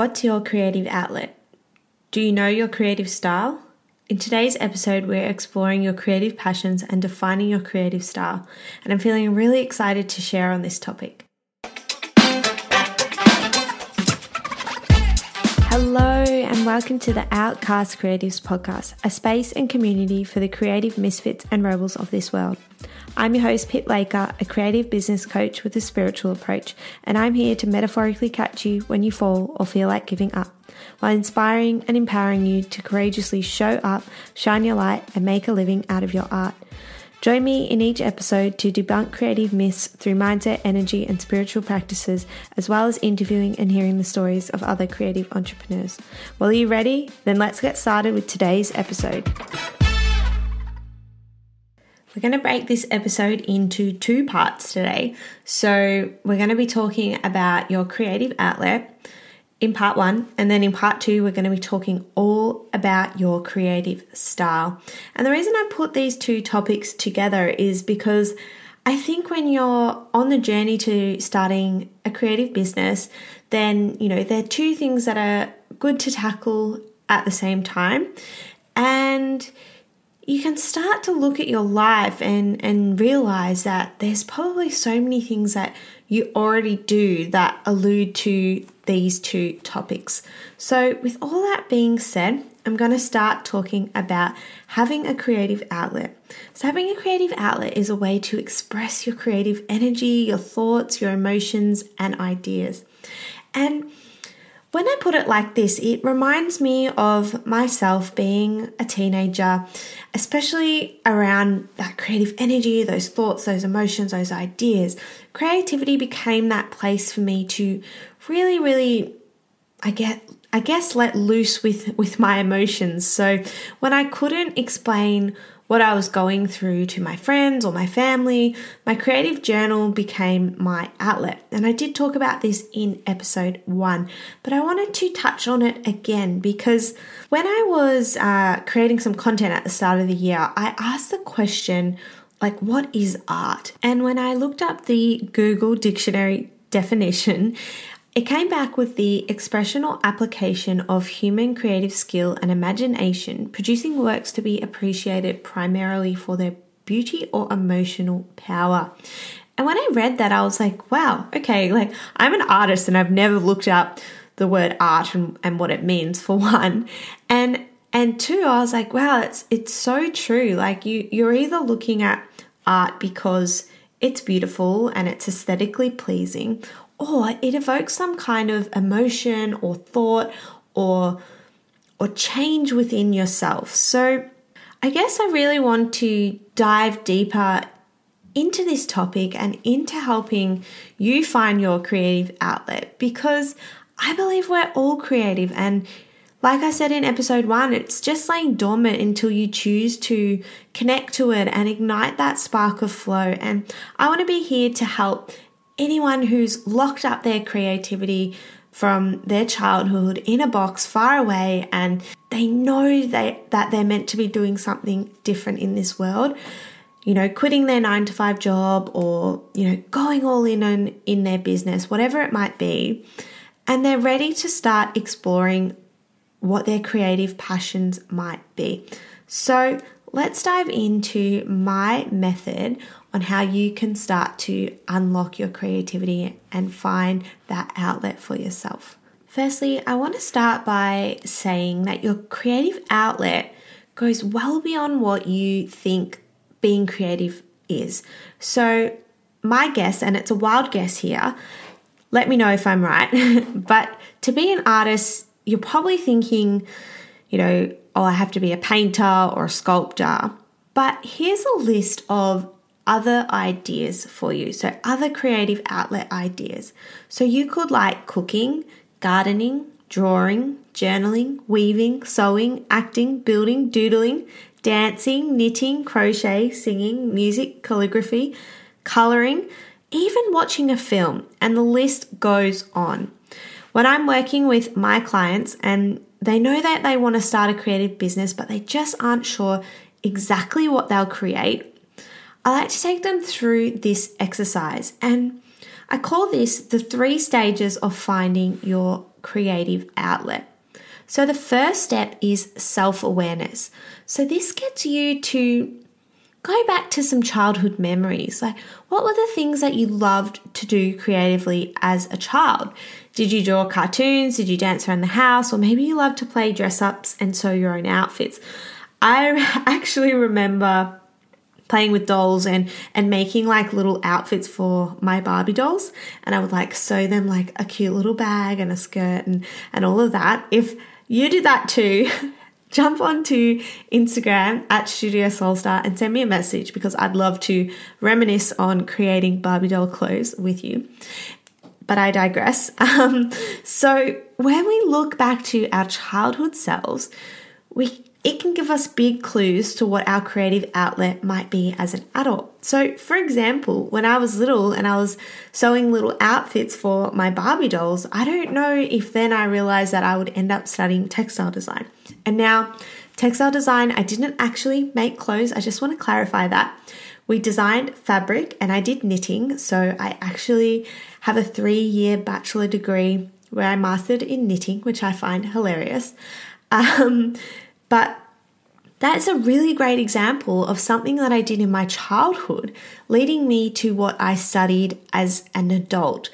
What's your creative outlet? Do you know your creative style? In today's episode, we're exploring your creative passions and defining your creative style, and I'm feeling really excited to share on this topic. Hello, and welcome to the Outcast Creatives Podcast, a space and community for the creative misfits and rebels of this world. I'm your host, Pip Laker, a creative business coach with a spiritual approach, and I'm here to metaphorically catch you when you fall or feel like giving up, while inspiring and empowering you to courageously show up, shine your light, and make a living out of your art. Join me in each episode to debunk creative myths through mindset, energy, and spiritual practices, as well as interviewing and hearing the stories of other creative entrepreneurs. Well, are you ready? Then let's get started with today's episode. We're going to break this episode into two parts today. So, we're going to be talking about your creative outlet in part one, and then in part two, we're going to be talking all about your creative style. And the reason I put these two topics together is because I think when you're on the journey to starting a creative business, then you know, there are two things that are good to tackle at the same time. And you can start to look at your life and, and realize that there's probably so many things that you already do that allude to these two topics. So, with all that being said, I'm going to start talking about having a creative outlet. So, having a creative outlet is a way to express your creative energy, your thoughts, your emotions, and ideas. And when I put it like this, it reminds me of myself being a teenager, especially around that creative energy, those thoughts, those emotions, those ideas. Creativity became that place for me to really, really, I get, I guess, let loose with with my emotions. So when I couldn't explain what I was going through to my friends or my family, my creative journal became my outlet. And I did talk about this in episode one, but I wanted to touch on it again because when I was uh, creating some content at the start of the year, I asked the question, like, what is art? And when I looked up the Google Dictionary definition, it came back with the expression or application of human creative skill and imagination, producing works to be appreciated primarily for their beauty or emotional power. And when I read that, I was like, wow, okay, like I'm an artist and I've never looked up the word art and, and what it means for one. And and two, I was like, wow, it's it's so true. Like you you're either looking at art because it's beautiful and it's aesthetically pleasing, or it evokes some kind of emotion or thought or or change within yourself. So I guess I really want to dive deeper into this topic and into helping you find your creative outlet because I believe we're all creative and like I said in episode one, it's just laying dormant until you choose to connect to it and ignite that spark of flow. And I want to be here to help anyone who's locked up their creativity from their childhood in a box far away and they know they, that they're meant to be doing something different in this world. You know quitting their 9 to 5 job or you know going all in on, in their business whatever it might be. And they're ready to start exploring what their creative passions might be. So let's dive into my method on how you can start to unlock your creativity and find that outlet for yourself. Firstly, I want to start by saying that your creative outlet goes well beyond what you think being creative is. So, my guess, and it's a wild guess here, let me know if I'm right, but to be an artist, you're probably thinking, you know, oh, I have to be a painter or a sculptor. But here's a list of other ideas for you. So, other creative outlet ideas. So, you could like cooking, gardening, drawing, journaling, weaving, sewing, acting, building, doodling, dancing, knitting, crochet, singing, music, calligraphy, coloring, even watching a film, and the list goes on. When I'm working with my clients and they know that they want to start a creative business, but they just aren't sure exactly what they'll create, I like to take them through this exercise. And I call this the three stages of finding your creative outlet. So, the first step is self awareness. So, this gets you to go back to some childhood memories. Like, what were the things that you loved to do creatively as a child? Did you draw cartoons? Did you dance around the house? Or maybe you loved to play dress ups and sew your own outfits. I actually remember playing with dolls and and making like little outfits for my Barbie dolls and I would like sew them like a cute little bag and a skirt and and all of that. If you did that too, jump onto Instagram at Studio Soulstar and send me a message because I'd love to reminisce on creating Barbie doll clothes with you. But I digress. Um, so, when we look back to our childhood selves, we it can give us big clues to what our creative outlet might be as an adult. So, for example, when I was little and I was sewing little outfits for my Barbie dolls, I don't know if then I realized that I would end up studying textile design. And now, textile design, I didn't actually make clothes, I just want to clarify that. We designed fabric and I did knitting, so I actually have a three year bachelor degree where I mastered in knitting, which I find hilarious. Um, but that's a really great example of something that I did in my childhood, leading me to what I studied as an adult.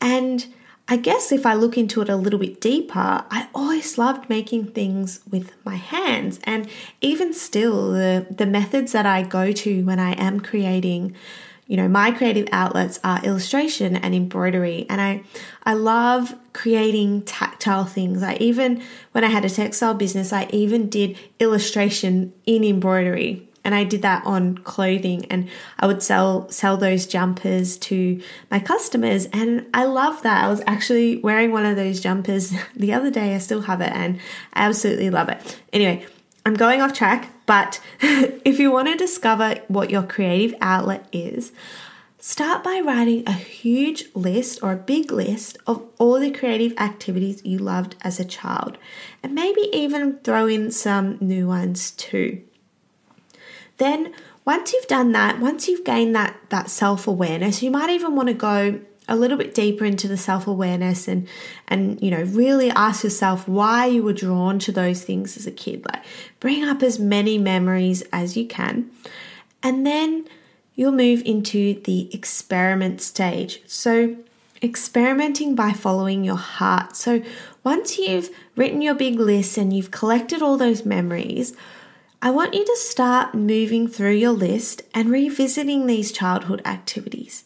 And I guess if I look into it a little bit deeper, I always loved making things with my hands. And even still, the, the methods that I go to when I am creating you know my creative outlets are illustration and embroidery and i i love creating tactile things i even when i had a textile business i even did illustration in embroidery and I did that on clothing and I would sell sell those jumpers to my customers and I love that. I was actually wearing one of those jumpers the other day. I still have it and I absolutely love it. Anyway, I'm going off track, but if you want to discover what your creative outlet is, start by writing a huge list or a big list of all the creative activities you loved as a child, and maybe even throw in some new ones too. Then, once you've done that, once you've gained that, that self awareness, you might even want to go a little bit deeper into the self-awareness and and you know really ask yourself why you were drawn to those things as a kid. Like bring up as many memories as you can. And then you'll move into the experiment stage. So experimenting by following your heart. So once you've written your big list and you've collected all those memories I want you to start moving through your list and revisiting these childhood activities.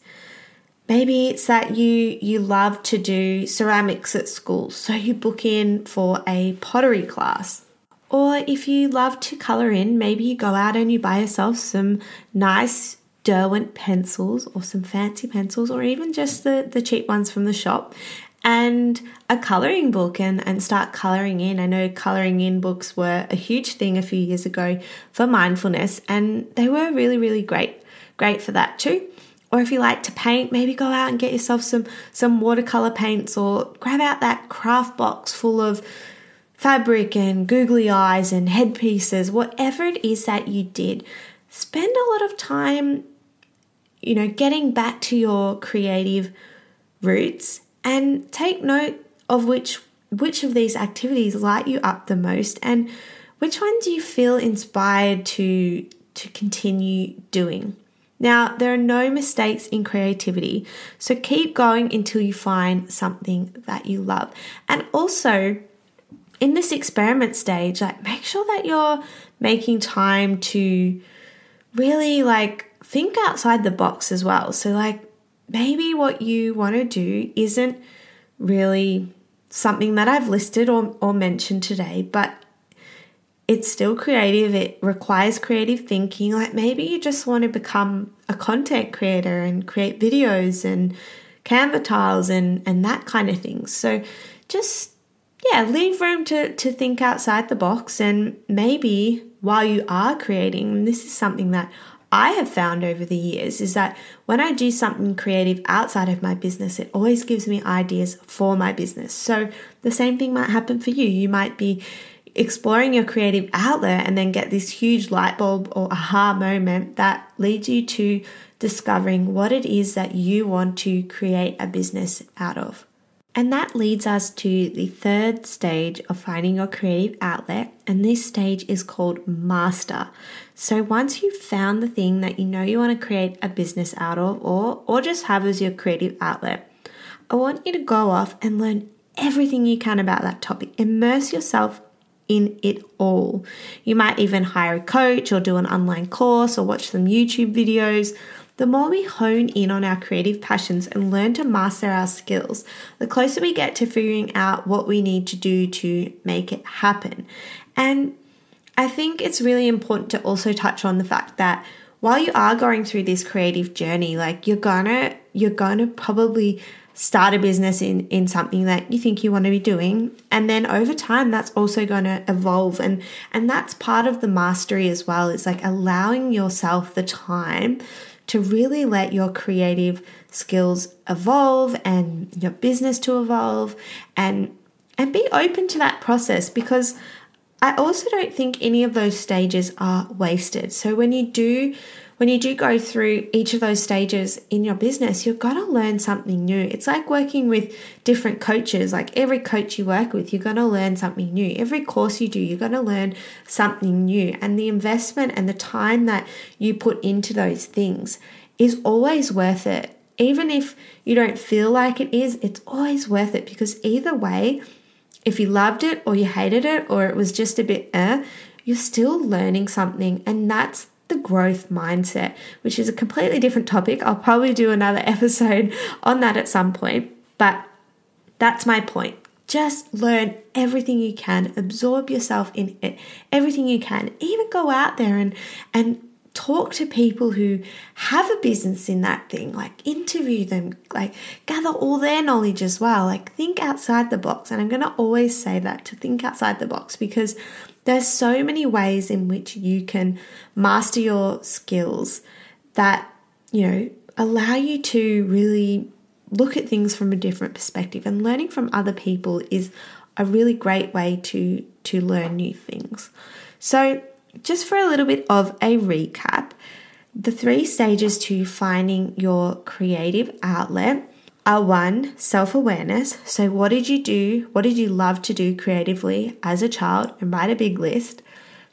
Maybe it's that you you love to do ceramics at school, so you book in for a pottery class. Or if you love to color in, maybe you go out and you buy yourself some nice Derwent pencils or some fancy pencils or even just the, the cheap ones from the shop and a coloring book and, and start coloring in. I know coloring in books were a huge thing a few years ago for mindfulness and they were really, really great. Great for that too. Or if you like to paint, maybe go out and get yourself some some watercolor paints or grab out that craft box full of fabric and googly eyes and headpieces, whatever it is that you did. Spend a lot of time you know, getting back to your creative roots and take note of which which of these activities light you up the most and which ones you feel inspired to to continue doing. Now, there are no mistakes in creativity, so keep going until you find something that you love. And also, in this experiment stage, like make sure that you're making time to really like think outside the box as well. So like maybe what you want to do isn't really something that I've listed or, or mentioned today, but it's still creative. It requires creative thinking. Like maybe you just want to become a content creator and create videos and Canva tiles and, and that kind of thing. So just, yeah, leave room to, to think outside the box. And maybe while you are creating, this is something that I have found over the years is that when I do something creative outside of my business, it always gives me ideas for my business. So the same thing might happen for you. You might be exploring your creative outlet and then get this huge light bulb or aha moment that leads you to discovering what it is that you want to create a business out of. And that leads us to the third stage of finding your creative outlet, and this stage is called master. So once you've found the thing that you know you want to create a business out of or or just have as your creative outlet, I want you to go off and learn everything you can about that topic. Immerse yourself in it all. You might even hire a coach or do an online course or watch some YouTube videos. The more we hone in on our creative passions and learn to master our skills, the closer we get to figuring out what we need to do to make it happen. And I think it's really important to also touch on the fact that while you are going through this creative journey, like you're gonna you're gonna probably start a business in in something that you think you want to be doing and then over time that's also going to evolve and and that's part of the mastery as well is like allowing yourself the time to really let your creative skills evolve and your business to evolve and and be open to that process because I also don't think any of those stages are wasted. So when you do when you do go through each of those stages in your business, you've got to learn something new. It's like working with different coaches. Like every coach you work with, you're going to learn something new. Every course you do, you're going to learn something new. And the investment and the time that you put into those things is always worth it. Even if you don't feel like it is, it's always worth it because either way, if you loved it or you hated it or it was just a bit eh, you're still learning something. And that's the growth mindset, which is a completely different topic. I'll probably do another episode on that at some point, but that's my point. Just learn everything you can, absorb yourself in it, everything you can. Even go out there and and talk to people who have a business in that thing, like interview them, like gather all their knowledge as well. Like think outside the box. And I'm going to always say that to think outside the box because there's so many ways in which you can master your skills that, you know, allow you to really look at things from a different perspective and learning from other people is a really great way to to learn new things. So, just for a little bit of a recap, the three stages to finding your creative outlet are one, self awareness. So, what did you do? What did you love to do creatively as a child? And write a big list.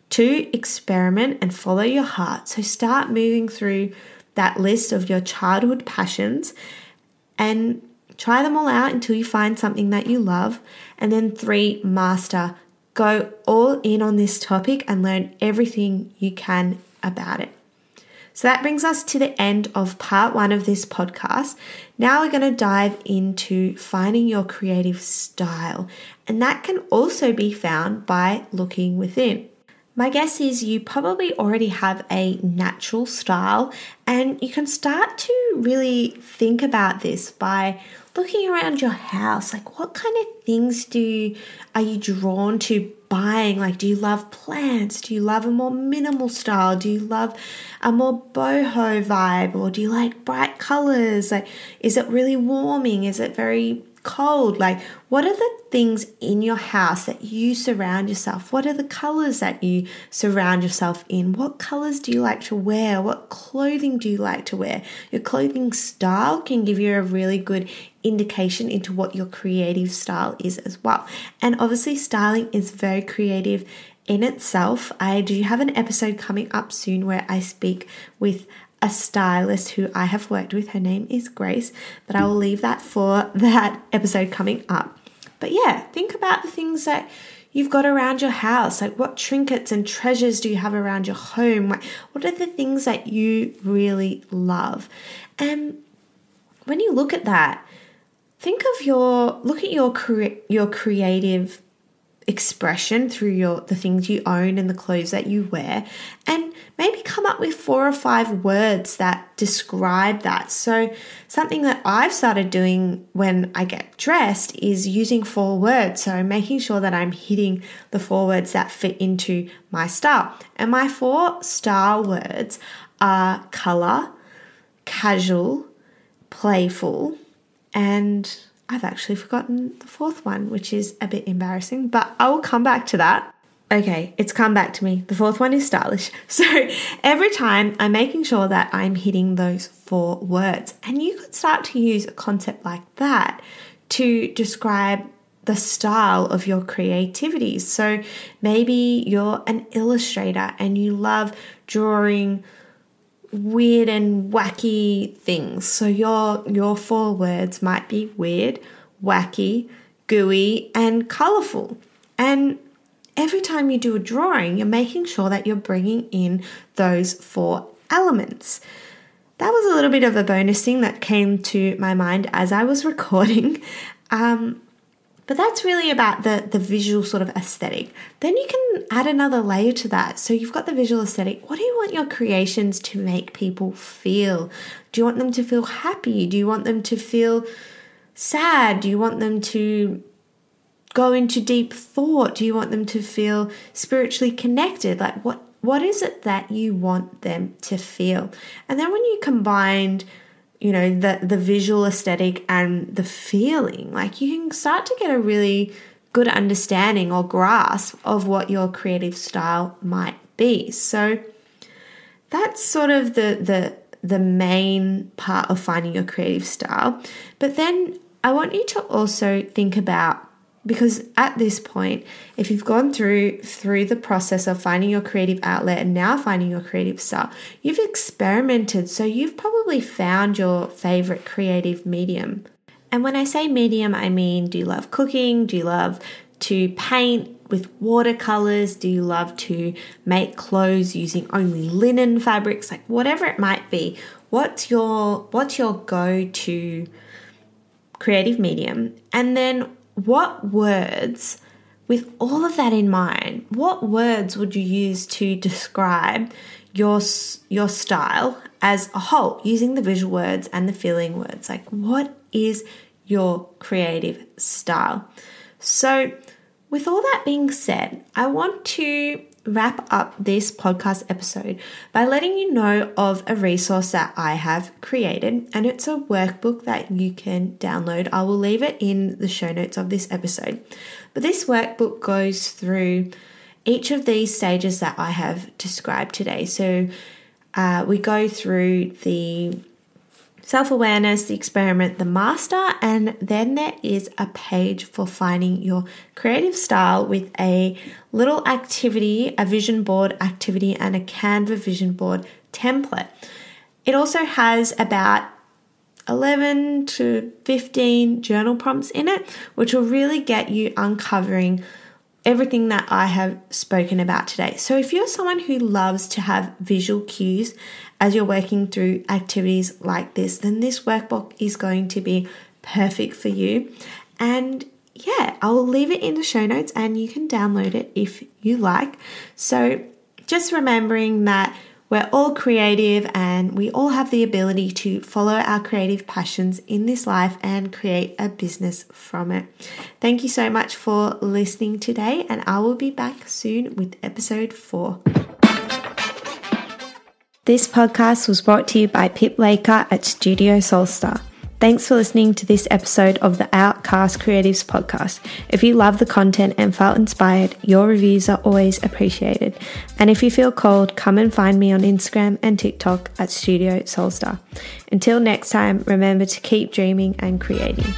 Two, experiment and follow your heart. So, start moving through that list of your childhood passions and try them all out until you find something that you love. And then three, master. Go all in on this topic and learn everything you can about it. So that brings us to the end of part one of this podcast. Now we're going to dive into finding your creative style, and that can also be found by looking within. My guess is you probably already have a natural style, and you can start to really think about this by looking around your house. Like, what kind of things do you, are you drawn to buying? Like, do you love plants? Do you love a more minimal style? Do you love a more boho vibe? Or do you like bright colors? Like, is it really warming? Is it very cold? Like, what are the things in your house that you surround yourself? What are the colors that you surround yourself in? What colors do you like to wear? What clothing do you like to wear? Your clothing style can give you a really good indication into what your creative style is as well. And obviously, styling is very creative in itself. I do have an episode coming up soon where I speak with a stylist who I have worked with. Her name is Grace, but I will leave that for that episode coming up. But yeah, think about the things that you've got around your house. Like, what trinkets and treasures do you have around your home? What are the things that you really love? And when you look at that, think of your look at your cre- your creative expression through your the things you own and the clothes that you wear and maybe come up with four or five words that describe that. So something that i've started doing when i get dressed is using four words. So making sure that i'm hitting the four words that fit into my style. And my four style words are color casual playful and I've actually forgotten the fourth one, which is a bit embarrassing, but I will come back to that. Okay, it's come back to me. The fourth one is stylish. So every time I'm making sure that I'm hitting those four words. And you could start to use a concept like that to describe the style of your creativity. So maybe you're an illustrator and you love drawing weird and wacky things. So your your four words might be weird, wacky, gooey, and colorful. And every time you do a drawing, you're making sure that you're bringing in those four elements. That was a little bit of a bonus thing that came to my mind as I was recording. Um, but that's really about the, the visual sort of aesthetic. Then you can add another layer to that. So you've got the visual aesthetic. What do you want your creations to make people feel? Do you want them to feel happy? Do you want them to feel sad? Do you want them to go into deep thought? Do you want them to feel spiritually connected? Like what what is it that you want them to feel? And then when you combined you know the the visual aesthetic and the feeling like you can start to get a really good understanding or grasp of what your creative style might be so that's sort of the the the main part of finding your creative style but then i want you to also think about because at this point if you've gone through through the process of finding your creative outlet and now finding your creative style you've experimented. So you've probably found your favorite creative medium. And when i say medium i mean do you love cooking? Do you love to paint with watercolors? Do you love to make clothes using only linen fabrics? Like whatever it might be what's your what's your go-to creative medium? And then what words, with all of that in mind, what words would you use to describe your your style as a whole using the visual words and the feeling words? Like what is your creative style? So, with all that being said, I want to wrap up this podcast episode by letting you know of a resource that I have created, and it's a workbook that you can download. I will leave it in the show notes of this episode. But this workbook goes through each of these stages that I have described today. So uh, we go through the self awareness, the experiment, the master, and then there is a page for finding your creative style with a little activity, a vision board activity, and a Canva vision board template. It also has about 11 to 15 journal prompts in it, which will really get you uncovering everything that I have spoken about today. So, if you're someone who loves to have visual cues as you're working through activities like this, then this workbook is going to be perfect for you. And yeah, I'll leave it in the show notes and you can download it if you like. So, just remembering that we're all creative and we all have the ability to follow our creative passions in this life and create a business from it. Thank you so much for listening today, and I will be back soon with episode four. This podcast was brought to you by Pip Laker at Studio Soulstar. Thanks for listening to this episode of the Outcast Creatives podcast. If you love the content and felt inspired, your reviews are always appreciated. And if you feel cold, come and find me on Instagram and TikTok at Studio Soulstar. Until next time, remember to keep dreaming and creating.